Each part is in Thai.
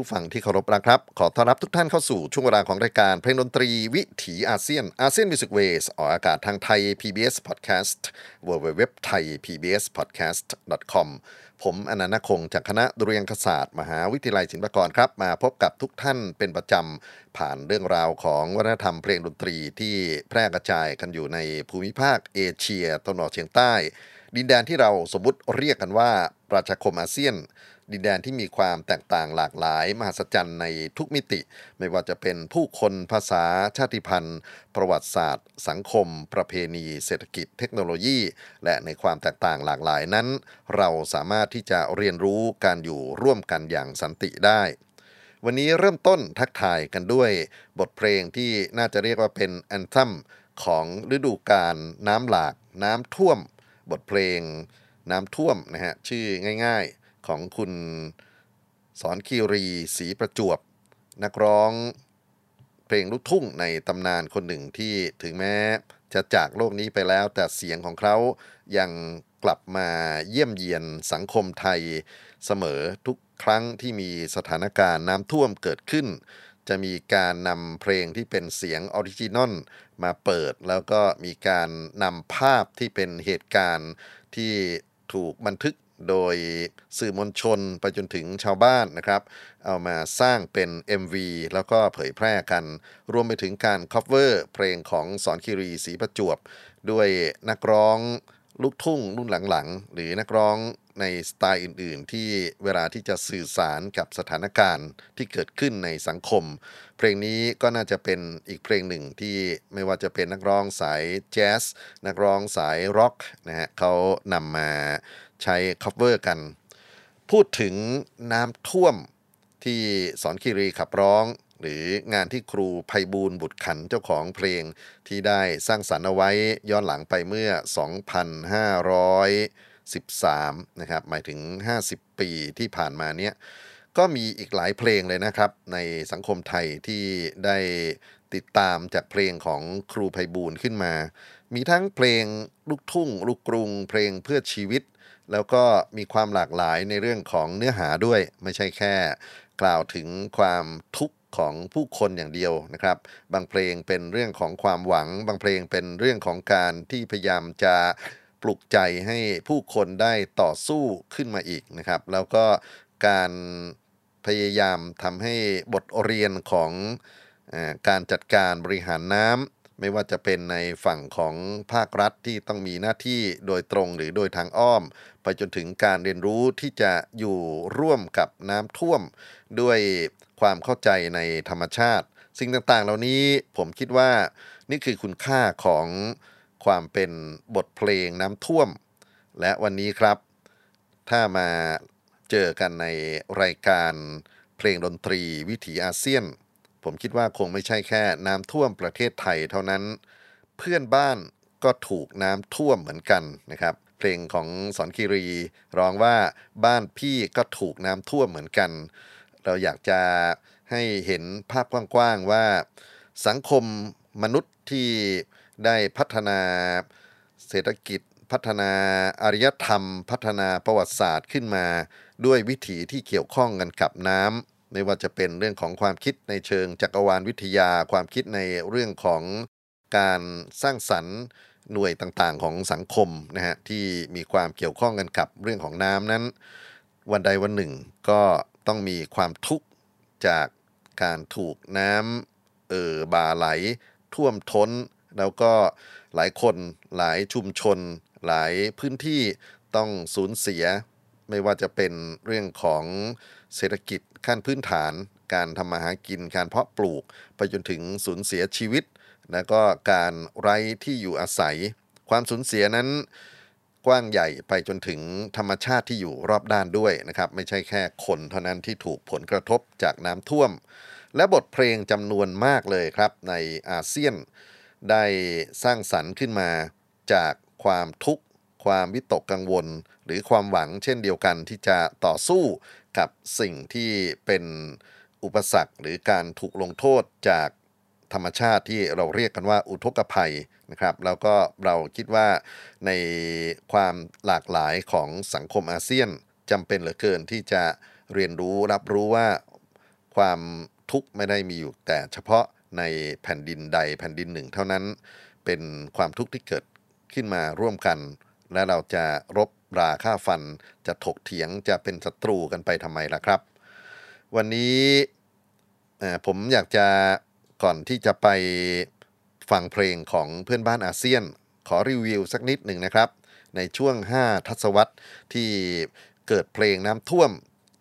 ผู้ฟังที่เคารพรักครับ ขอต้อนรับทุกท่านเข้าสู่ช่วงเวลาของรายการเพลงดนตรีวิถีอาเซียน ASEAN Music Ways ออกอากาศทางไทย PBS Podcast w w w t h a i PBS Podcast com ผมอานันท์ นาคคงจากคณะดุริยางคศาสตร์ มหาวิทยาลัยศิลปากรครับ มาพบกับทุกท่านเป็นประจำ ผ่านเรื่องราวของวัฒนธรรมเพลงดนตรีที่แพร่กระจายกันอยู่ในภูมิภาคเอเชียตะวันออกเฉียงใต้ ดินแดนที่เราสมมติเรียกกันว่าประชาคมอาเซียน ดินแดนที่มีความแตกต่างหลากหลาย มหัศจรรย์ในทุกมิติ ไม่ว่าจะเป็นผู้คนภาษาชาติพันธุ์ ประวัติศาสตร์ สังคม ประเพณี เศรษฐกิจ เทคโนโลยี และในความแตกต่างหลากหลายนั้น เราสามารถที่จะเรียนรู้การอยู่ร่วมกันอย่างสันติได้วันนี้เริ่มต้นทักทายกันด้วยบทเพลงที่น่าจะเรียกว่าเป็นแอนทัมของฤดูกาลน้ำหลากน้ำท่วม บทเพลงน้ำท่วมนะฮะชื่อง่าย ของคุณศรคีรีศรีประจวบ นักร้องเพลงลูกทุ่งในตำนานคนหนึ่งที่ถึงแม้จะจากโลกนี้ไปแล้ว แต่เสียงของเขายังกลับมาเยี่ยมเยียนสังคมไทยเสมอทุกครั้งที่มีสถานการณ์น้ำท่วมเกิดขึ้น จะมีการนำเพลงที่เป็นเสียง originalมาเปิด แล้วก็มีการนำภาพที่เป็นเหตุการณ์ที่ถูกบันทึก โดยสื่อมวลชนไปจนถึงชาวบ้านนะครับ เอามาสร้างเป็น MV แล้วก็เผยแพร่กัน รวมไปถึงการ cover เพลงของสอนคิรีศรีประจวบ ด้วยนักร้องลูกทุ่งรุ่นหลังๆ หรือนักร้องในสไตล์อื่นๆ ที่เวลาที่จะสื่อสารกับสถานการณ์ที่เกิดขึ้นในสังคม เพลงนี้ก็น่าจะเป็นอีกเพลงหนึ่งที่ไม่ว่าจะเป็นนักร้องสายแจ๊สนักร้องสายร็อกนะฮะเขานำมา ใช้ cover กัน พูดถึงน้ำท่วมที่สอนคีรีขับร้อง หรืองานที่ครูไพบูลบุตรขันเจ้าของเพลงที่ได้สร้างสรรค์เอาไว้ย้อนหลังไปเมื่อ 2,513 นะครับ หมายถึง 50 ปีที่ผ่านมาเนี้ยก็มีอีกหลายเพลงเลยนะครับ ในสังคมไทยที่ได้ติดตามจากเพลงของครูไพบูลขึ้นมา มีทั้งเพลงลูกทุ่ง ลูกกรุง เพลงเพื่อชีวิต แล้วก็มีความหลากหลายในเรื่องของเนื้อหาด้วย ไม่ใช่แค่กล่าวถึงความทุกข์ของผู้คนอย่างเดียวนะครับ บางเพลงเป็นเรื่องของความหวัง บางเพลงเป็นเรื่องของการที่พยายามจะปลุกใจให้ผู้คนได้ต่อสู้ขึ้นมาอีกนะครับ แล้วก็การพยายามทำให้บทเรียนของออการจัดการบริหารน้ำไม่ว่าจะเป็นในฝั่งของภาครัฐที่ต้องมีหน้าที่โดยตรงหรือโดยทางอ้อม ไปจนถึงการเรียนรู้ที่จะอยู่ร่วมกับน้ำท่วม ด้วยความเข้าใจในธรรมชาติ สิ่งต่างๆ เหล่านี้ผมคิดว่านี่คือคุณค่าของความเป็นบทเพลงน้ำท่วม และวันนี้ครับ ถ้ามาเจอกันในรายการเพลงดนตรีวิถีอาเซียน ผมคิดว่าคงไม่ใช่แค่น้ำท่วมประเทศไทยเท่านั้น เพื่อนบ้านก็ถูกน้ำท่วมเหมือนกันนะครับ เพลงของสอนคีรี ร้องว่าบ้านพี่ก็ถูกน้ำท่วมเหมือนกัน เราอยากจะให้เห็นภาพกว้างๆว่า สังคมมนุษย์ที่ได้พัฒนาเศรษฐกิจพัฒนาอารยธรรม พัฒนาประวัติศาสตร์ขึ้นมา ด้วยวิถีที่เกี่ยวข้องกันกับน้ำไม่ว่าจะเป็นเรื่องของความคิดในเชิงจักรวาลวิทยา ความคิดในเรื่องของการสร้างสรรค์ หน่วยต่างๆ ของสังคมนะฮะที่มีความเกี่ยวข้องกันกับเรื่องของน้ำนั้น วันใดวันหนึ่งก็ต้องมีความทุกข์จากการถูกน้ำเอ่อบาไหล ท่วมท้น แล้วก็หลายคนหลายชุมชน หลายพื้นที่ต้องสูญเสีย ไม่ว่าจะเป็นเรื่องของเศรษฐกิจขั้นพื้นฐาน การทำมาหากินการเพาะปลูก ไปจนถึงสูญเสียชีวิต แล้วก็การไร้ที่อยู่อาศัย ความสูญเสียนั้นกว้างใหญ่ไปจนถึงธรรมชาติที่อยู่รอบด้านด้วยนะครับ ไม่ใช่แค่คนเท่านั้นที่ถูกผลกระทบจากน้ำท่วม และบทเพลงจำนวนมากเลยครับในอาเซียน ได้สร้างสรรค์ขึ้นมาจากความทุกข์ ความวิตกกังวล หรือความหวังเช่นเดียวกันที่จะต่อสู้กับสิ่งที่เป็นอุปสรรคหรือการถูกลงโทษจาก ธรรมชาติที่เราเรียกกันว่าอุทกภัยนะครับ แล้วก็เราคิดว่าในความหลากหลายของสังคมอาเซียนจำเป็นเหลือเกินที่จะเรียนรู้รับรู้ว่าความทุกข์ไม่ได้มีอยู่แต่เฉพาะในแผ่นดินใดแผ่นดินหนึ่งเท่านั้น เป็นความทุกข์ที่เกิดขึ้นมาร่วมกัน และเราจะรบราค่าฟันจะถกเถียงจะเป็นศัตรูกันไปทำไมล่ะครับ วันนี้ผมอยากจะ ก่อนที่จะไปฟังเพลงของเพื่อนบ้านอาเซียน ขอรีวิวสักนิดหนึ่งนะครับ ในช่วง 5 ทศวรรษที่เกิดเพลงน้ำท่วม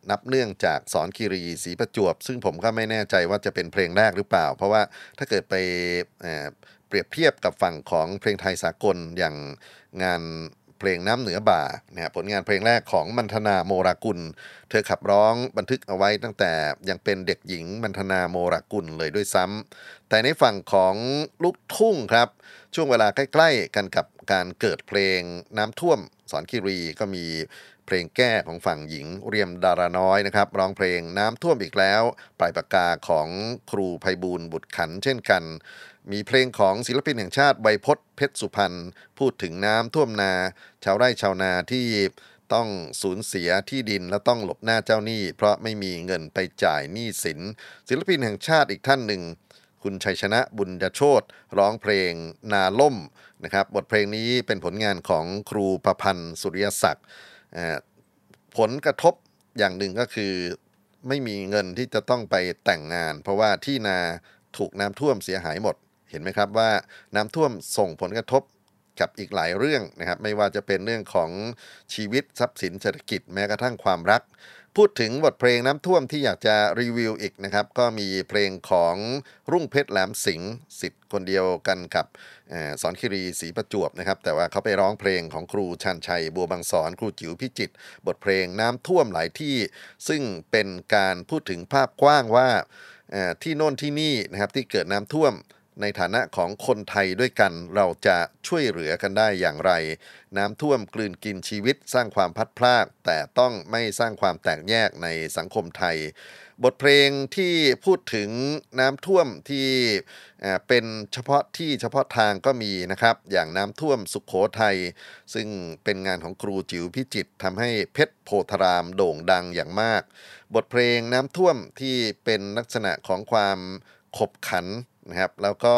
นับเนื่องจากสอนคีรีศรีประจวบ ซึ่งผมก็ไม่แน่ใจว่าจะเป็นเพลงแรกหรือเปล่า เพราะว่าถ้าเกิดไปเปรียบเทียบกับฝั่งของเพลงไทยสากลอย่างงาน เพลงน้ำเหนือบ่านะผลงานเพลงแรกของมันธนาโมรากุล เธอขับร้องบันทึกเอาไว้ตั้งแต่ยังเป็นเด็กหญิงมันธนาโมรากุลเลยด้วยซ้ำแต่ในฝั่งของลูกทุ่งครับ ช่วงเวลาใกล้ๆกันกับการเกิดเพลงน้ำท่วมสอนคีรีก็มีเพลงแก้ของฝั่งหญิงเรียมดาราน้อยนะครับร้องเพลงน้ำท่วมอีกแล้วปลายปากกาของครูไพบูลย์บุตรขันเช่นกัน มีเพลงของศิลปินแห่งชาติไวยพจน์เพชรสุพรรณพูดถึงน้ำท่วมนา ชาวไร่ชาวนาที่ต้องสูญเสียที่ดินและต้องหลบหน้าเจ้าหนี้ เพราะไม่มีเงินไปจ่ายหนี้สิน ศิลปินแห่งชาติอีกท่านหนึ่ง คุณชัยชนะบุญยโชตร้องเพลงนาล่มนะครับ บทเพลงนี้เป็นผลงานของครูประพันธ์สุริยศักดิ์ผลกระทบอย่างหนึ่งก็คือไม่มีเงินที่จะต้องไปแต่งงาน เพราะว่าที่นาถูกน้ำท่วมเสียหายหมด เห็นไหมครับว่าน้ำท่วมส่งผลกระทบกับอีกหลายเรื่องนะครับ ไม่ว่าจะเป็นเรื่องของชีวิตทรัพย์สินเศรษฐกิจแม้กระทั่งความรัก พูดถึงบทเพลงน้ำท่วมที่อยากจะรีวิวอีกนะครับ ก็มีเพลงของรุ่งเพชรแหลมสิงห์สิทธิ์คนเดียวกันกับสอนคิรีศรีประจวบนะครับ แต่ว่าเขาไปร้องเพลงของครูชันชัย บัวบางสอนครูจิ๋วพิจิต บทเพลงน้ำท่วมหลายที่ ซึ่งเป็นการพูดถึงภาพกว้างว่าที่โน่นที่นี่นะครับที่เกิดน้ำท่วม ในฐานะของคนไทยด้วยกันเราจะช่วยเหลือกันได้อย่างไร น้ำท่วมกลืนกินชีวิตสร้างความพัดพลาดแต่ต้องไม่สร้างความแตกแยกในสังคมไทย บทเพลงที่พูดถึงน้ำท่วมที่เป็นเฉพาะที่เฉพาะทางก็มีนะครับ อย่างน้ำท่วมสุขโขทัยซึ่งเป็นงานของครูจิ๋วพิจิตทำให้เพชรโพธารามโด่งดังอย่างมาก บทเพลงน้ำท่วมที่เป็นลักษณะของความขบขัน นะครับ แล้วก็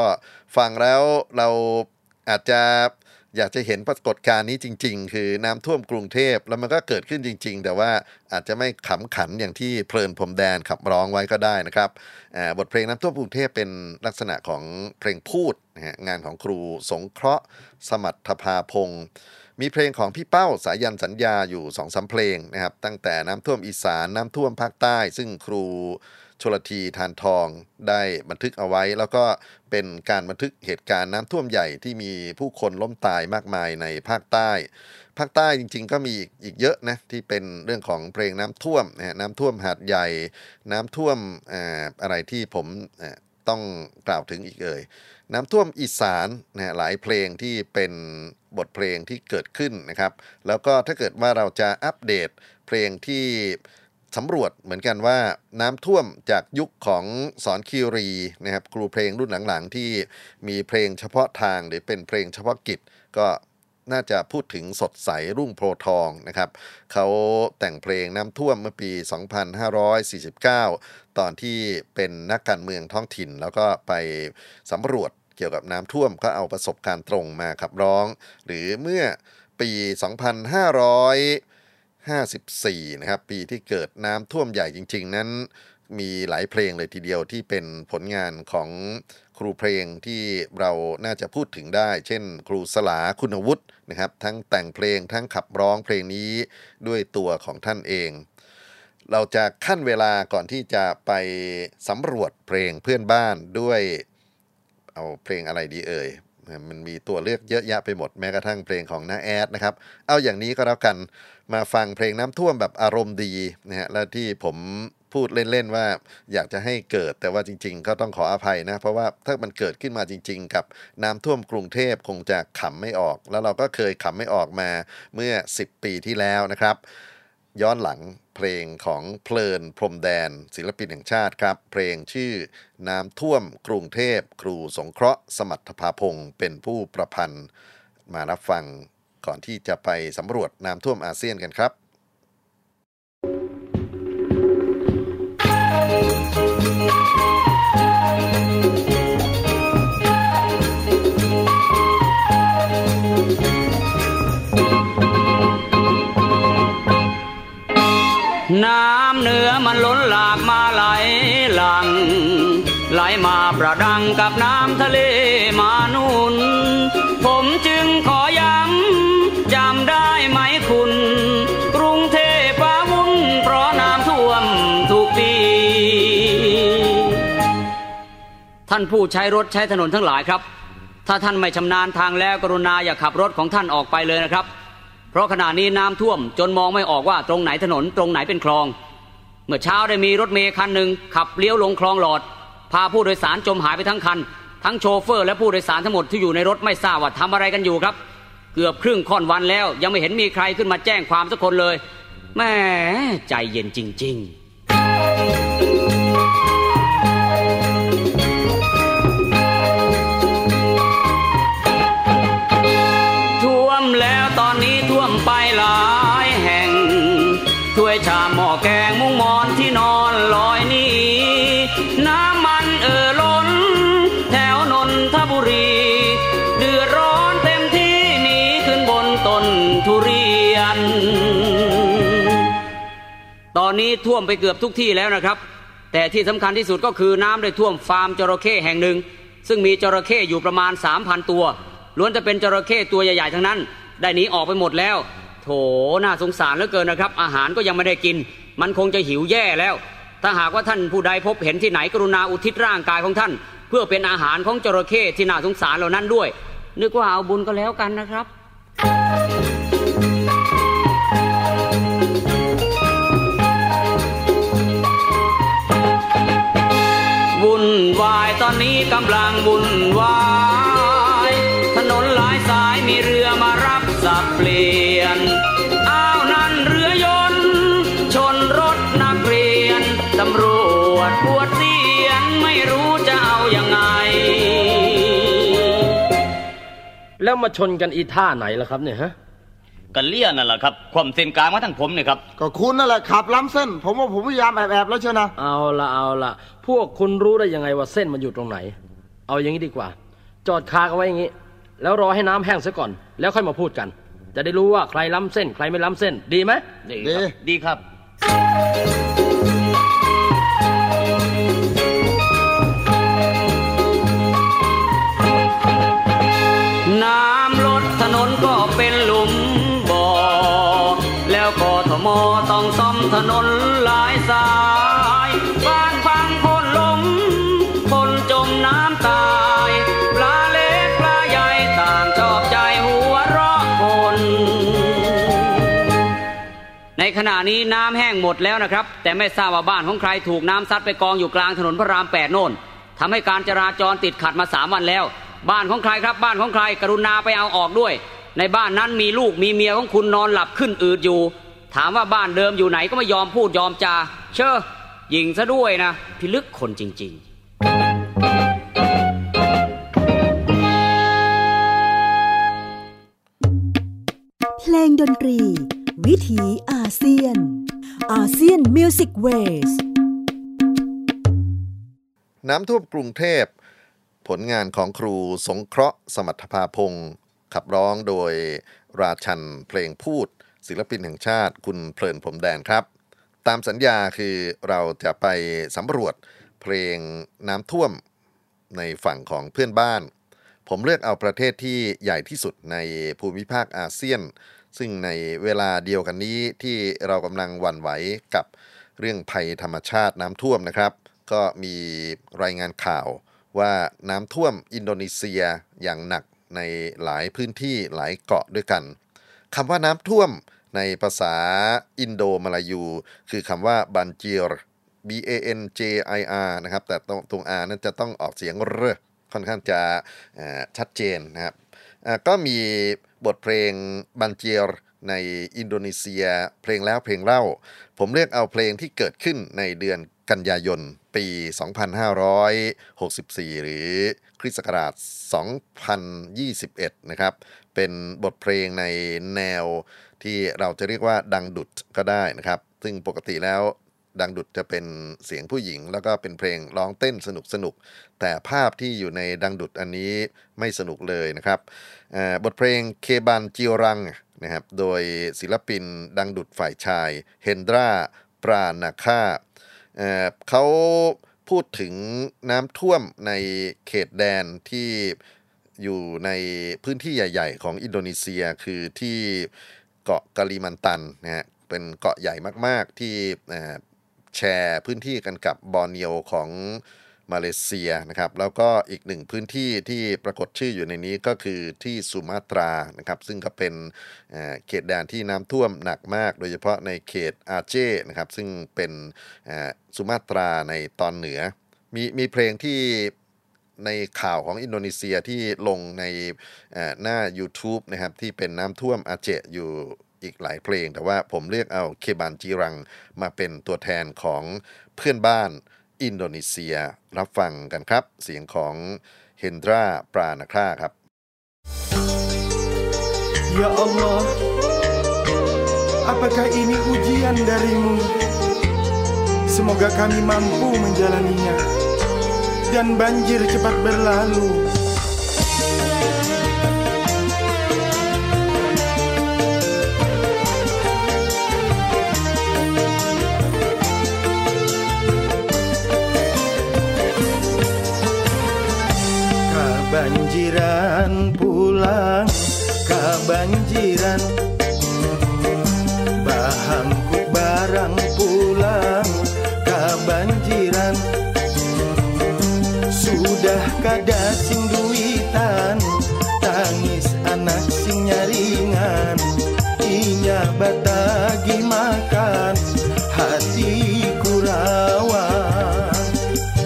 ฟังแล้วเราอาจจะอยากจะเห็นปรากฏการณ์นี้จริง ๆ คือน้ำท่วมกรุงเทพแล้วมันก็เกิดขึ้นจริง ๆ แต่ว่าอาจจะไม่ขำขันอย่างที่เพลินพรมแดนขับร้องไว้ก็ได้นะครับบทเพลงน้ำท่วมกรุงเทพเป็นลักษณะของเพลงพูดงานของครูสงเคราะห์ สมัทภาพงศ์มีเพลงของพี่เป้าสายันสัญญาอยู่สองสาเพลงนะครับ ตั้งแต่น้ำท่วมอีสานน้ำท่วมภาคใต้ ซึ่งครู ชลทีทานทองได้บันทึกเอาไว้ แล้วก็เป็นการบันทึกเหตุการณ์น้ำท่วมใหญ่ที่มีผู้คนล้มตายมากมายในภาคใต้ ภาคใต้จริงๆ ก็มีอีกเยอะนะที่เป็นเรื่องของเพลงน้ำท่วมนะน้ำท่วมหาดใหญ่ น้ำท่วมอะไรที่ผมต้องกล่าวถึงอีกเอ่ยน้ำท่วมอีสานนะหลายเพลงที่เป็นบทเพลงที่เกิดขึ้นนะครับ แล้วก็ถ้าเกิดว่าเราจะอัปเดตเพลงที่ สำรวจเหมือนกันว่าน้ำท่วมจากยุคของสอนคิรีนะครับครูเพลงรุ่นหลังๆ ที่มีเพลงเฉพาะทางหรือเป็นเพลงเฉพาะกิจก็น่าจะพูดถึงสดใสรุ่งโพทองนะครับ เขาแต่งเพลงน้ำท่วมเมื่อปี 2549 ตอนที่เป็นนักการเมืองท้องถิ่น แล้วก็ไปสำรวจเกี่ยวกับน้ำท่วมก็เอาประสบการณ์ตรงมาขับร้อง หรือเมื่อปี 2500 54นะครับ ปีที่เกิดน้ำท่วมใหญ่จริง ๆ นั้น มีหลายเพลงเลยทีเดียวที่เป็นผลงานของครูเพลงที่เราน่าจะพูดถึงได้ เช่น ครูสลาคุณวุฒินะครับ ทั้งแต่งเพลงทั้งขับร้องเพลงนี้ด้วยตัวของท่านเอง เราจะขั้นเวลาก่อนที่จะไปสำรวจเพลงเพื่อนบ้านด้วย เอาเพลงอะไรดีเอ่ย มันมีตัวเลือกเยอะแยะไปหมดแม้กระทั่งเพลงของน้าแอดนะครับ เอาอย่างนี้ก็แล้วกันมาฟังเพลงน้ำท่วมแบบอารมณ์ดีนะฮะและที่ผมพูดเล่น ๆ ว่าอยากจะให้เกิดแต่ว่าจริง ๆ ก็ต้องขออภัยนะ เพราะว่าถ้ามันเกิดขึ้นมาจริง ๆ กับน้ำท่วมกรุงเทพคงจะขำไม่ออก แล้วเราก็เคยขำไม่ออกมาเมื่อ 10 ปีที่แล้วนะครับ ย้อนหลังเพลงของเพลินพรมแดน ศิลปินแห่งชาติครับ เพลงชื่อน้ำท่วมกรุงเทพ ครูสงเคราะห์สมัทภาพงศ์เป็นผู้ประพันธ์ มารับฟังก่อนที่จะไปสำรวจน้ำท่วมอาเซียนกันครับ น้ำเหนือมันล้นหลากมาไหลหลัง ไหลมาประดังกับน้ำทะเลมานุน ผมจึงขอย้ำจำได้ไหมคุณ กรุงเทพฟ้าวุ่นเพราะน้ำท่วมทุกปี ท่านผู้ใช้รถใช้ถนนทั้งหลายครับ ถ้าท่านไม่ชำนาญทางแล้วกรุณาอย่าขับรถของท่านออกไปเลยนะครับ เพราะขณะนี้น้ำท่วมจนมองไม่ออกว่าตรงไหนถนนตรงไหนเป็นคลอง เมื่อเช้าได้มีรถเมย์คันหนึ่งขับเลี้ยวลงคลองหลอด พาผู้โดยสารจมหายไปทั้งคัน ทั้งโชเฟอร์และผู้โดยสารทั้งหมดที่อยู่ในรถไม่ทราบว่าทำอะไรกันอยู่ครับ เกือบครึ่งค่อนวันแล้วยังไม่เห็นมีใครขึ้นมาแจ้งความสักคนเลยแม่ใจเย็นจริง ๆ ไปหลายแห่ง ถ้วยชามหม้อแกงมุ้งมอนที่นอนลอยนี้น้ำมันเอ่อล้น แถวนนทบุรี เดือดร้อนเต็มที่หนีขึ้นบนต้นทุเรียน ตอนนี้ท่วมไปเกือบทุกที่แล้วนะครับ แต่ที่สำคัญที่สุดก็คือน้ำได้ท่วมฟาร์มจระเข้แห่งหนึ่ง ซึ่งมีจระเข้อยู่ประมาณ 3,000 ตัวล้วนจะเป็นจระเข้ตัวใหญ่ๆทั้งนั้น ได้หนีออกไปหมดแล้ว โถน่าสงสารเหลือเกินนะครับ อาหารก็ยังไม่ได้กิน มันคงจะหิวแย่แล้ว ถ้าหากว่าท่านผู้ใดพบเห็นที่ไหนกรุณาอุทิศร่างกายของท่าน เพื่อเป็นอาหารของจระเข้ที่น่าสงสารเหล่านั้นด้วย นึกว่าเอาบุญก็แล้วกันนะครับวุ่นวายตอนนี้กำลังวุ่นวาย แล้วมาชนกันอีท่าไหนล่ะครับเนี่ยฮะกันเลี่ยนั่นแหละครับความเส้นกลางมาทั้งผมเนี่ยครับก็คุณนั่นแหละขับล้ำเส้น ผมว่าผมพยายามแอบๆแล้วเชียวนะเอาละเอาละพวกคุณรู้ได้ยังไงว่าเส้นมันอยู่ตรงไหน เอาอย่างนี้ดีกว่า จอดคากันไว้อย่างนี้ แล้วรอให้น้ำแห้งซะก่อน แล้วค่อยมาพูดกัน จะได้รู้ว่าใครล้ำเส้น ใครไม่ล้ำเส้น ดีไหมดีดีครับ ต้องซ่อมถนนหลายสายบ้านพังคนหลงคนจมน้ำตายปลาเล็กปลาใหญ่ต่างชอบใจหัวเราะคนในขณะนี้น้ำแห้งหมดแล้วนะครับ แต่ไม่ทราบว่าบ้านของใครถูกน้ำซัดไปกองอยู่กลางถนนพระรามแปดโน่นทำให้การจราจรติดขัดมาสามวันแล้ว บ้านของใครครับ บ้านของใคร กรุณาไปเอาออกด้วย ในบ้านนั้นมีลูกมีเมียของคุณนอนหลับขึ้นอืดอยู่ ถามว่าบ้านเดิมอยู่ไหนก็ไม่ยอมพูดยอมจา เชื่อยิงซะด้วยนะ พิลึกคนจริง ๆเพลงดนตรี วิถีอาเซียน อาเซียนมิวสิกเวสน้ำท่วมกรุงเทพ ผลงานของครูสงเคราะห์สมรรถภาพงศ์ขับร้องโดยราชันเพลงพูด ศิลปินแห่งชาติ คุณเพลินผมแดนครับ ตามสัญญาคือเราจะไปสำรวจเพลงน้ำท่วมในฝั่งของเพื่อนบ้าน ผมเลือกเอาประเทศที่ใหญ่ที่สุดในภูมิภาคอาเซียน ซึ่งในเวลาเดียวกันนี้ที่เรากำลังหวั่นไหวกับเรื่องภัยธรรมชาติน้ำท่วมนะครับ ก็มีรายงานข่าวว่าน้ำท่วมอินโดนีเซียอย่างหนักในหลายพื้นที่หลายเกาะด้วยกันคำว่าน้ำท่วม ในภาษาอินโดมาลายู คือคำว่าบันเจียร B A N J I R นะครับ แต่ตรงตรง R นั้นจะต้องออกเสียงเรค่อนข้างจะชัดเจนนะครับก็มีบทเพลง banjir ในอินโดนีเซียเพลงแล้วเพลงเล่า ผมเลือกเอาเพลงที่เกิดขึ้นในเดือนกันยายน ปี 2564 หรือคริสต์ศักราช 2021 นะครับ เป็นบทเพลงในแนวที่เราจะเรียกว่าดังดุดก็ได้นะครับ ซึ่งปกติแล้วดังดุดจะเป็นเสียงผู้หญิง แล้วก็เป็นเพลงร้องเต้นสนุกสนุก แต่ภาพที่อยู่ในดังดุดอันนี้ไม่สนุกเลยนะครับบทเพลงเคบันจิรังนะครับโดยศิลปินดังดุดฝ่ายชายเฮนดราปรานาคาเอ่อเขาพูดถึงน้ำท่วมในเขตแดนที่ อยู่ในพื้นที่ใหญ่ ๆ ของอินโดนีเซียคือที่เกาะกาลิมันตันนะฮะเป็นเกาะใหญ่มากๆที่แชร์พื้นที่กันกับบอร์เนียวของมาเลเซียนะครับแล้วก็อีกหนึ่งพื้นที่ที่ปรากฏชื่ออยู่ในนี้ก็คือที่สุมาตรานะครับซึ่งก็เป็นเขตแดนที่น้ำท่วมหนักมาก โดยเฉพาะในเขตอาเจนะครับซึ่งเป็นสุมาตราในตอนเหนือมีมีเพลงที่ ในข่าวของอินโดนีเซียที่ลงในหน้า YouTube นะครับที่เป็นน้ำท่วมอาเจอยู่อีกหลายเพลง แต่ว่าผมเลือกเอาเคบันจีรังมาเป็นตัวแทนของเพื่อนบ้านอินโดนีเซียรับฟังกันครับ เสียงของเฮนดราปรานคราครับ Ya Allah, apakah ini ujian darimu? Semoga kami mampu menjalaninya dan banjir cepat berlalu. Kabanjiran pulang, kabanjiran nyaringan Inya batagi makan Hatiku rawan.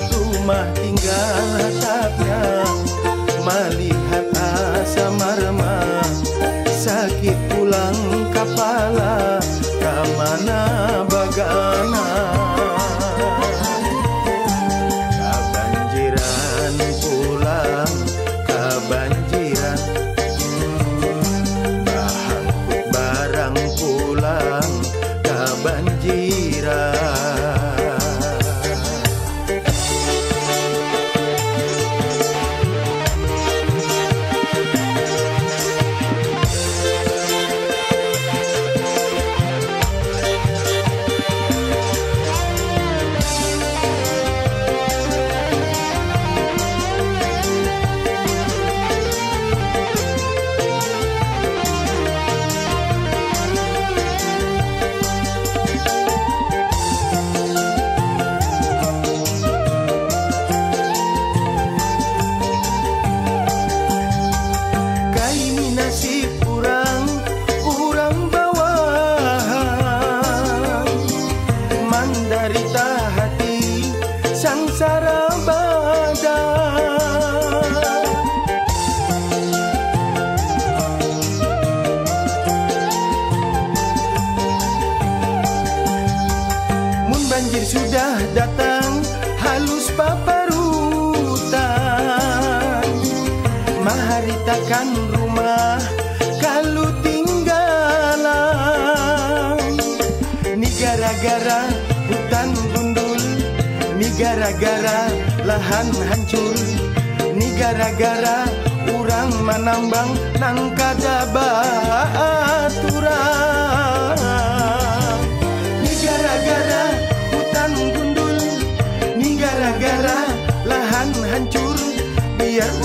Rumah tinggal hatapnya Melihat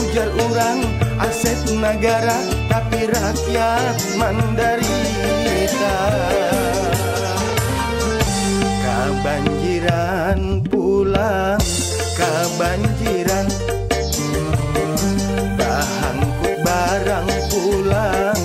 ujar orang aset negara Tapi rakyat menderita. Kebanjiran pulang Kebanjiran. Bahangku barang pulang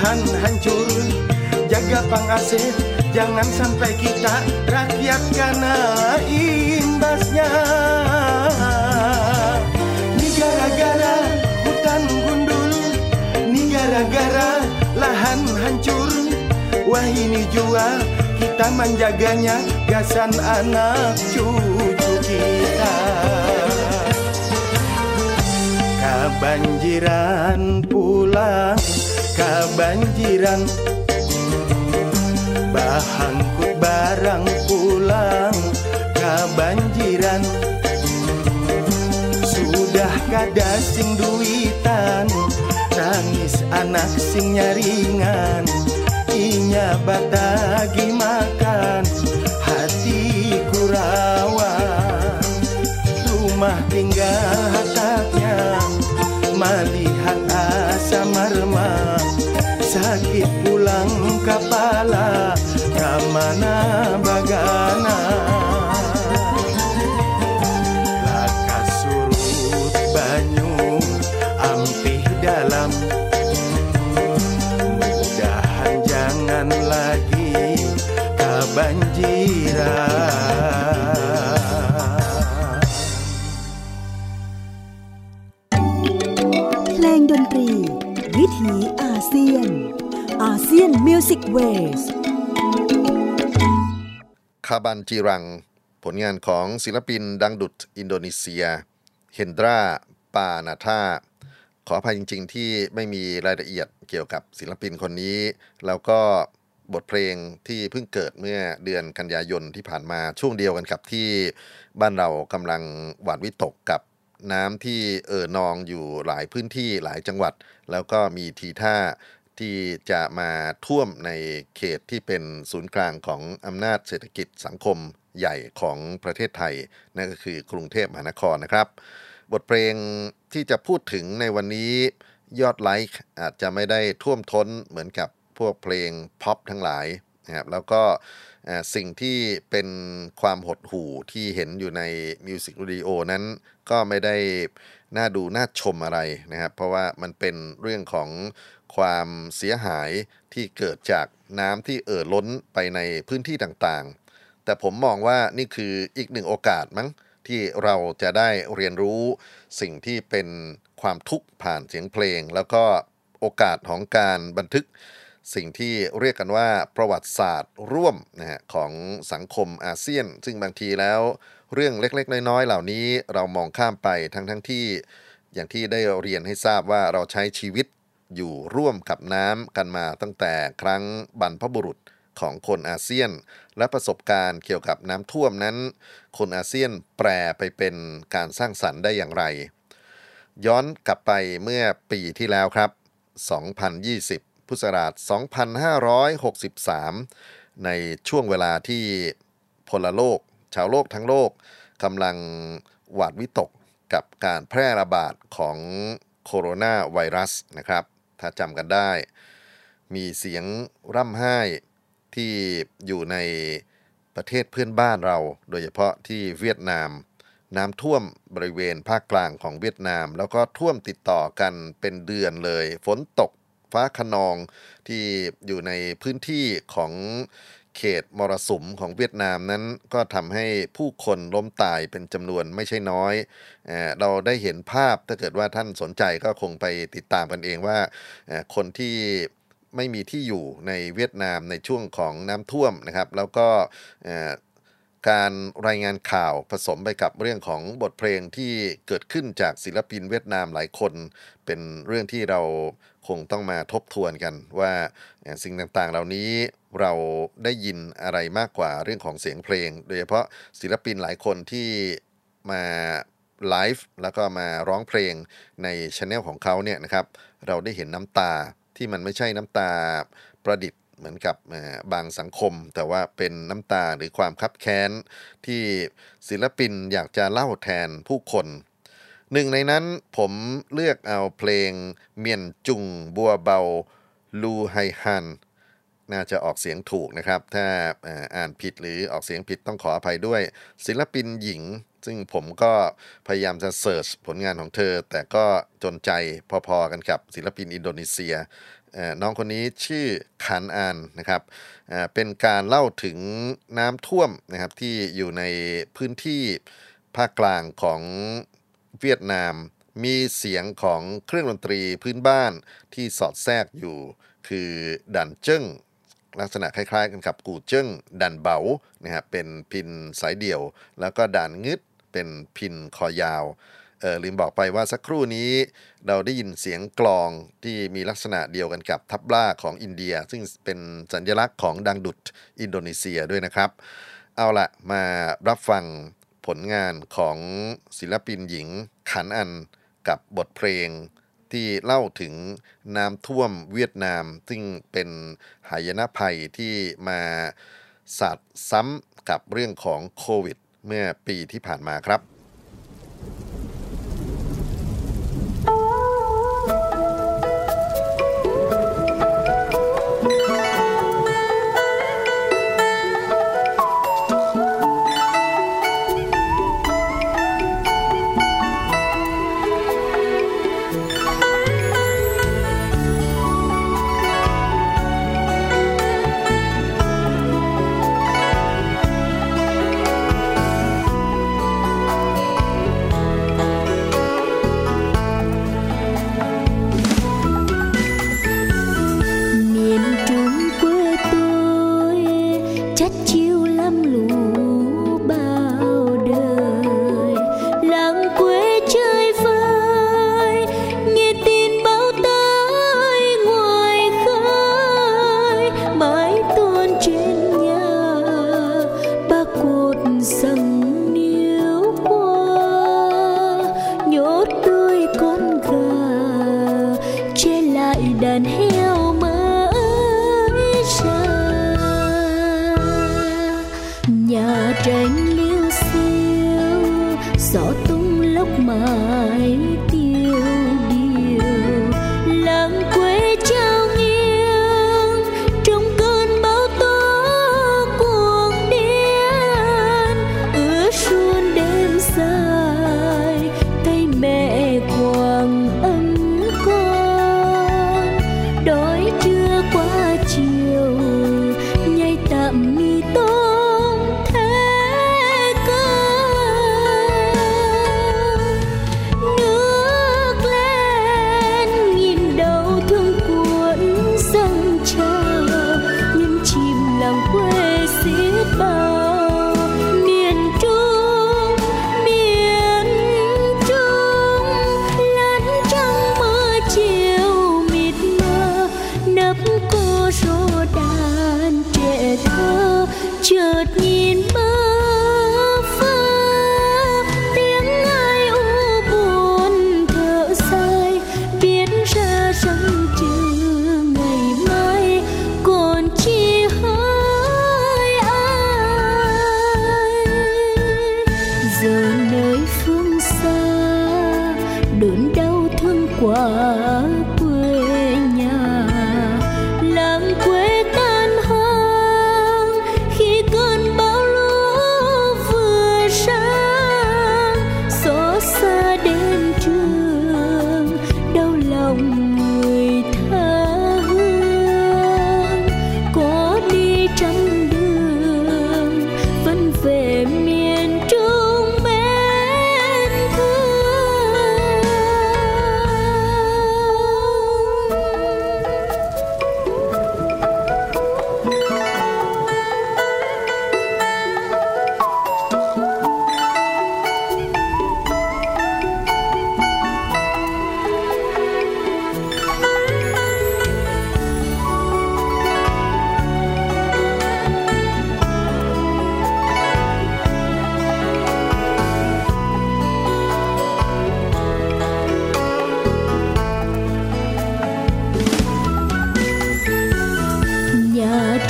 lahan hancur. Jaga pangasih jangan sampai kita rakyat kena imbasnya. Ni gara-gara hutan gundul Ni gara-gara lahan hancur. Wah ini jua kita menjaganya Gasan anak cucu kita. Kebanjiran pulang Kebanjiran. Bahangku barang pulang Kebanjiran. Sudah kada sing duitan Tangis anak sing nyaringan. Inya batagi makan Hatiku rawan. Rumah tinggal hatapnya Melihat Sakit pulang kepala Kamana Music Ways Kebanjiran ผลงานของศิลปิน dangdut อินโดนีเซีย เฮนดรา ปานาธาขออภัยจริง ๆ ที่ไม่มีรายละเอียดเกี่ยวกับศิลปินคนนี้ แล้วก็บทเพลงที่เพิ่งเกิดเมื่อเดือนกันยายนที่ผ่านมาช่วงเดียวกันกับที่บ้านเรากำลังหวาดวิตกกับน้ำที่เอ่อนองอยู่หลายพื้นที่หลายจังหวัด แล้วก็มีทีท่า ที่จะมาท่วมในเขตที่เป็นศูนย์กลางของอำนาจเศรษฐกิจสังคมใหญ่ของประเทศไทย นั่นก็คือกรุงเทพมหานครนะครับ บทเพลงที่จะพูดถึงในวันนี้ยอดไลค์อาจจะไม่ได้ท่วมท้นเหมือนกับพวกเพลงพ็อปทั้งหลายนะครับแล้วก็สิ่งที่เป็นความหดหู่ที่เห็นอยู่ในมิวสิกวิดีโอนั้นก็ไม่ได้น่าดูน่าชมอะไรนะครับ เพราะว่ามันเป็นเรื่องของ ความเสียหายที่เกิดจากน้ำที่เอ่อล้นไปในพื้นที่ต่างๆ แต่ผมมองว่านี่คืออีกหนึ่งโอกาสมั้งที่เราจะได้เรียนรู้สิ่งที่เป็นความทุกข์ผ่านเสียงเพลง แล้วก็โอกาสของการบันทึก สิ่งที่เรียกกันว่าประวัติศาสตร์ร่วมนะฮะของสังคมอาเซียน ซึ่งบางทีแล้วเรื่องเล็กๆ น้อยๆ เหล่านี้เรามองข้ามไปทั้งๆทที่อย่างที่ได้เรียนให้ทราบว่าเราใช้ชีวิต อยู่ร่วมกับน้ำกันมาตั้งแต่ครั้งบรรพบุรุษของคนอาเซียน และประสบการณ์เกี่ยวกับน้ำท่วมนั้น คนอาเซียนแปรไปเป็นการสร้างสรรค์ได้อย่างไร ย้อนกลับไปเมื่อปีที่แล้วครับ 2020 พุทธศักราช 2563 ในช่วงเวลาที่พลโลก ชาวโลกทั้งโลกกำลังหวาดวิตกกับการแพร่ระบาดของโคโรนาไวรัสนะครับ ถ้าจำกันได้ มีเสียงร่ำไห้ที่อยู่ในประเทศเพื่อนบ้านเรา โดยเฉพาะที่เวียดนาม น้ำท่วมบริเวณภาคกลางของเวียดนาม แล้วก็ท่วมติดต่อกันเป็นเดือนเลย ฝนตกฟ้าขนองที่อยู่ในพื้นที่ของ เขตมรสุมของเวียดนามนั้นก็ทำให้ผู้คนล้มตายเป็นจำนวนไม่ใช่น้อยเออเราได้เห็นภาพถ้าเกิดว่าท่านสนใจก็คงไปติดตามกันเองว่าเอ่อคนที่ไม่มีที่อยู่ในเวียดนามในช่วงของน้ำท่วมนะครับ แล้วก็ การรายงานข่าวผสมไปกับเรื่องของบทเพลงที่เกิดขึ้นจากศิลปินเวียดนามหลายคน เป็นเรื่องที่เราคงต้องมาทบทวนกันว่าสิ่งต่างๆ เหล่านี้เราได้ยินอะไรมากกว่าเรื่องของเสียงเพลง โดยเฉพาะศิลปินหลายคนที่มาไลฟ์แล้วก็มาร้องเพลงในช anel ของเขาเนี่ยนะครับ เราได้เห็นน้ำตาที่มันไม่ใช่น้ำตาประดิษฐ เหมือนกับบางสังคม แต่ว่าเป็นน้ำตาหรือความคับแค้น ที่ศิลปินอยากจะเล่าแทนผู้คนหนึ่งในนั้นผมเลือกเอาเพลงเมียนจุงบัวเบาลูไฮฮันน่าจะออกเสียงถูกนะครับ ถ้าอ่านผิดหรือออกเสียงผิดต้องขออภัยด้วย ศิลปินหญิง ซึ่งผมก็พยายามจะเสิร์ชผลงานของเธอ แต่ก็จนใจพอๆกันกับศิลปินอินโดนีเซีย น้องคนนี้ชื่อคานอานนะครับเป็นการเล่าถึงน้ำท่วมนะครับที่อยู่ในพื้นที่ภาคกลางของเวียดนาม มีเสียงของเครื่องดนตรีพื้นบ้านที่สอดแทรกอยู่ คือดันเจิ้งลักษณะคล้ายๆกันกับกูเจิ้งดันเบานะครับเป็นพินสายเดี่ยว แล้วก็ด่านงึดเป็นพินคอยาว ลืมบอกไปว่าสักครู่นี้เราได้ยินเสียงกลองที่มีลักษณะเดียวกันกับทับล่าของอินเดีย ซึ่งเป็นสัญลักษณ์ของดังดุดอินโดนีเซียด้วยนะครับ เอาละมารับฟังผลงานของศิลปินหญิงขันอันกับบทเพลงที่เล่าถึงน้ำท่วมเวียดนาม ซึ่งเป็นหายนะภัยที่มาสาดซ้ำกับเรื่องของโควิด เมื่อปีที่ผ่านมาครับ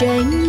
tranh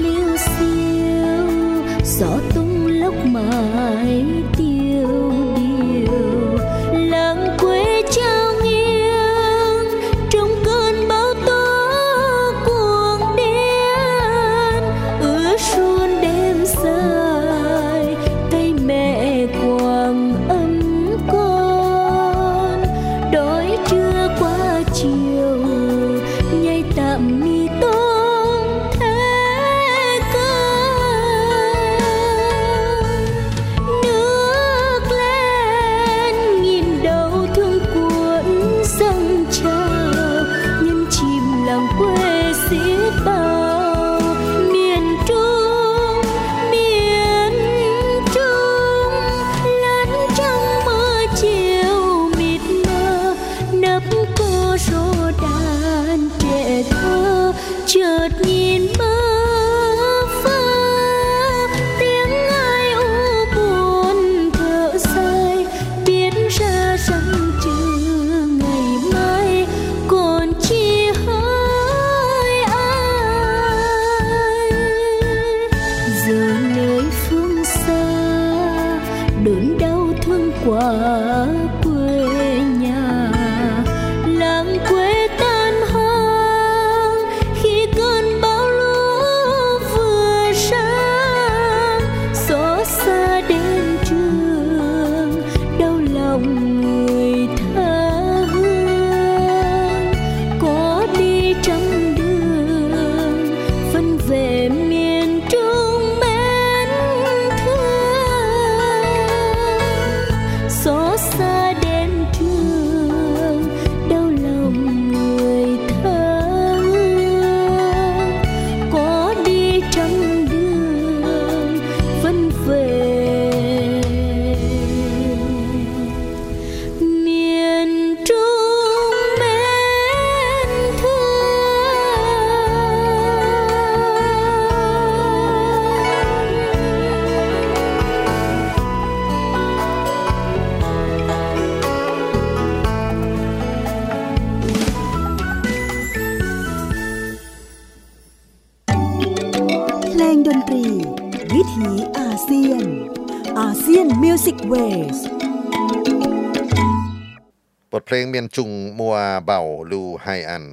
เบาลูไฮอัน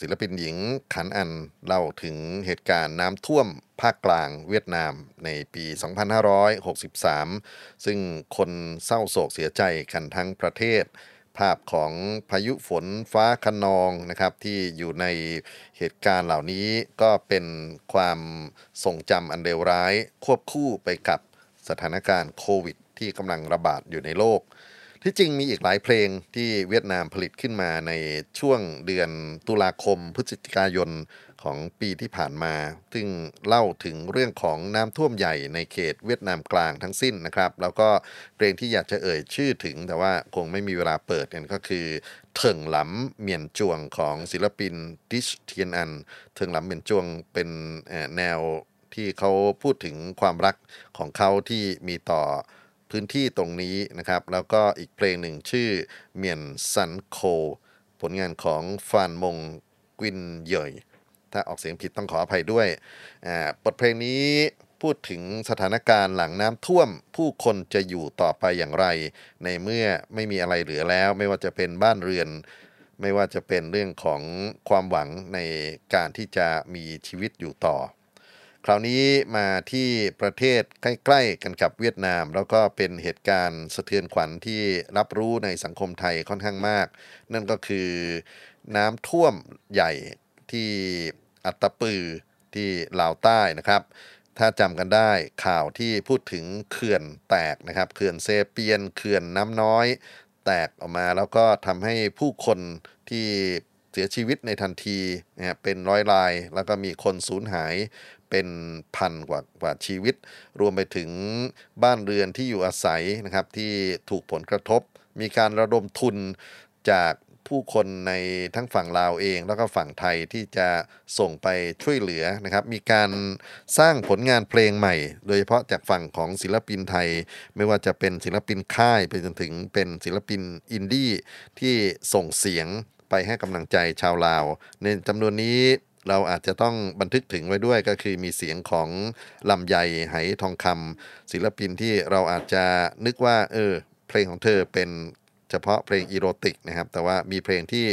ศิลปินหญิงขันอันเล่าถึงเหตุการณ์น้ำท่วมภาคกลางเวียดนามในปี 2563 ซึ่งคนเศร้าโศกเสียใจกันทั้งประเทศ ภาพของพายุฝนฟ้าคะนองนะครับที่อยู่ในเหตุการณ์เหล่านี้ก็เป็นความทรงจำอันเลวร้ายควบคู่ไปกับสถานการณ์โควิดที่กำลังระบาดอยู่ในโลก ที่จริงมีอีกหลายเพลงที่เวียดนามผลิตขึ้นมาในช่วงเดือนตุลาคมพฤศจิกายนของปีที่ผ่านมา ซึ่งเล่าถึงเรื่องของน้ำท่วมใหญ่ในเขตเวียดนามกลางทั้งสิ้นนะครับ แล้วก็เพลงที่อยากจะเอ่ยชื่อถึง แต่ว่าคงไม่มีเวลาเปิดกันก็คือเถิงหลำเมียนจวงของศิลปินดิชเทียนอันเถิงหลำเมียนจวงเป็นแนวที่เขาพูดถึงความรักของเขาที่มีต่อ พื้นที่ตรงนี้นะครับ แล้วก็อีกเพลงหนึ่งชื่อเมียนซันโค ผลงานของฟานมงกินเย่ยถ้าออกเสียงผิดต้องขออภัยด้วยอ่าบทเพลงนี้พูดถึงสถานการณ์หลังน้ำท่วม ผู้คนจะอยู่ต่อไปอย่างไร ในเมื่อไม่มีอะไรเหลือแล้ว ไม่ว่าจะเป็นบ้านเรือน ไม่ว่าจะเป็นเรื่องของความหวังในการที่จะมีชีวิตอยู่ต่อ คราวนี้มาที่ประเทศใกล้ๆกันกับเวียดนาม แล้วก็เป็นเหตุการณ์สะเทือนขวัญที่รับรู้ในสังคมไทยค่อนข้างมาก นั่นก็คือน้ำท่วมใหญ่ที่อัตตปือที่ลาวใต้นะครับ ถ้าจำกันได้ข่าวที่พูดถึงเขื่อนแตกนะครับเขื่อนเซเปียนเขื่อนน้ำน้อย แตกออกมาแล้วก็ทำให้ผู้คนที่เสียชีวิตในทันทีเนะฮะเป็นร้อยราย แล้วก็มีคนสูญหาย เป็นพันกว่ากว่าชีวิต รวมไปถึงบ้านเรือนที่อยู่อาศัยนะครับที่ถูกผลกระทบ มีการระดมทุนจากผู้คนในทั้งฝั่งลาวเอง แล้วก็ฝั่งไทยที่จะส่งไปช่วยเหลือนะครับ มีการสร้างผลงานเพลงใหม่ โดยเฉพาะจากฝั่งของศิลปินไทย ไม่ว่าจะเป็นศิลปินค่ายไปจนถึงเป็นศิลปินอินดี้ที่ส่งเสียงไปให้กำลังใจชาวลาว ในจำนวนนี้ เราอาจจะต้องบันทึกถึงไว้ด้วยก็คือมีเสียงของลำไยไหทองคำศิลปินที่เราอาจจะนึกว่าเออเพลงของเธอเป็นเฉพาะเพลงอีโรติกนะครับ แต่ว่ามีเพลงที่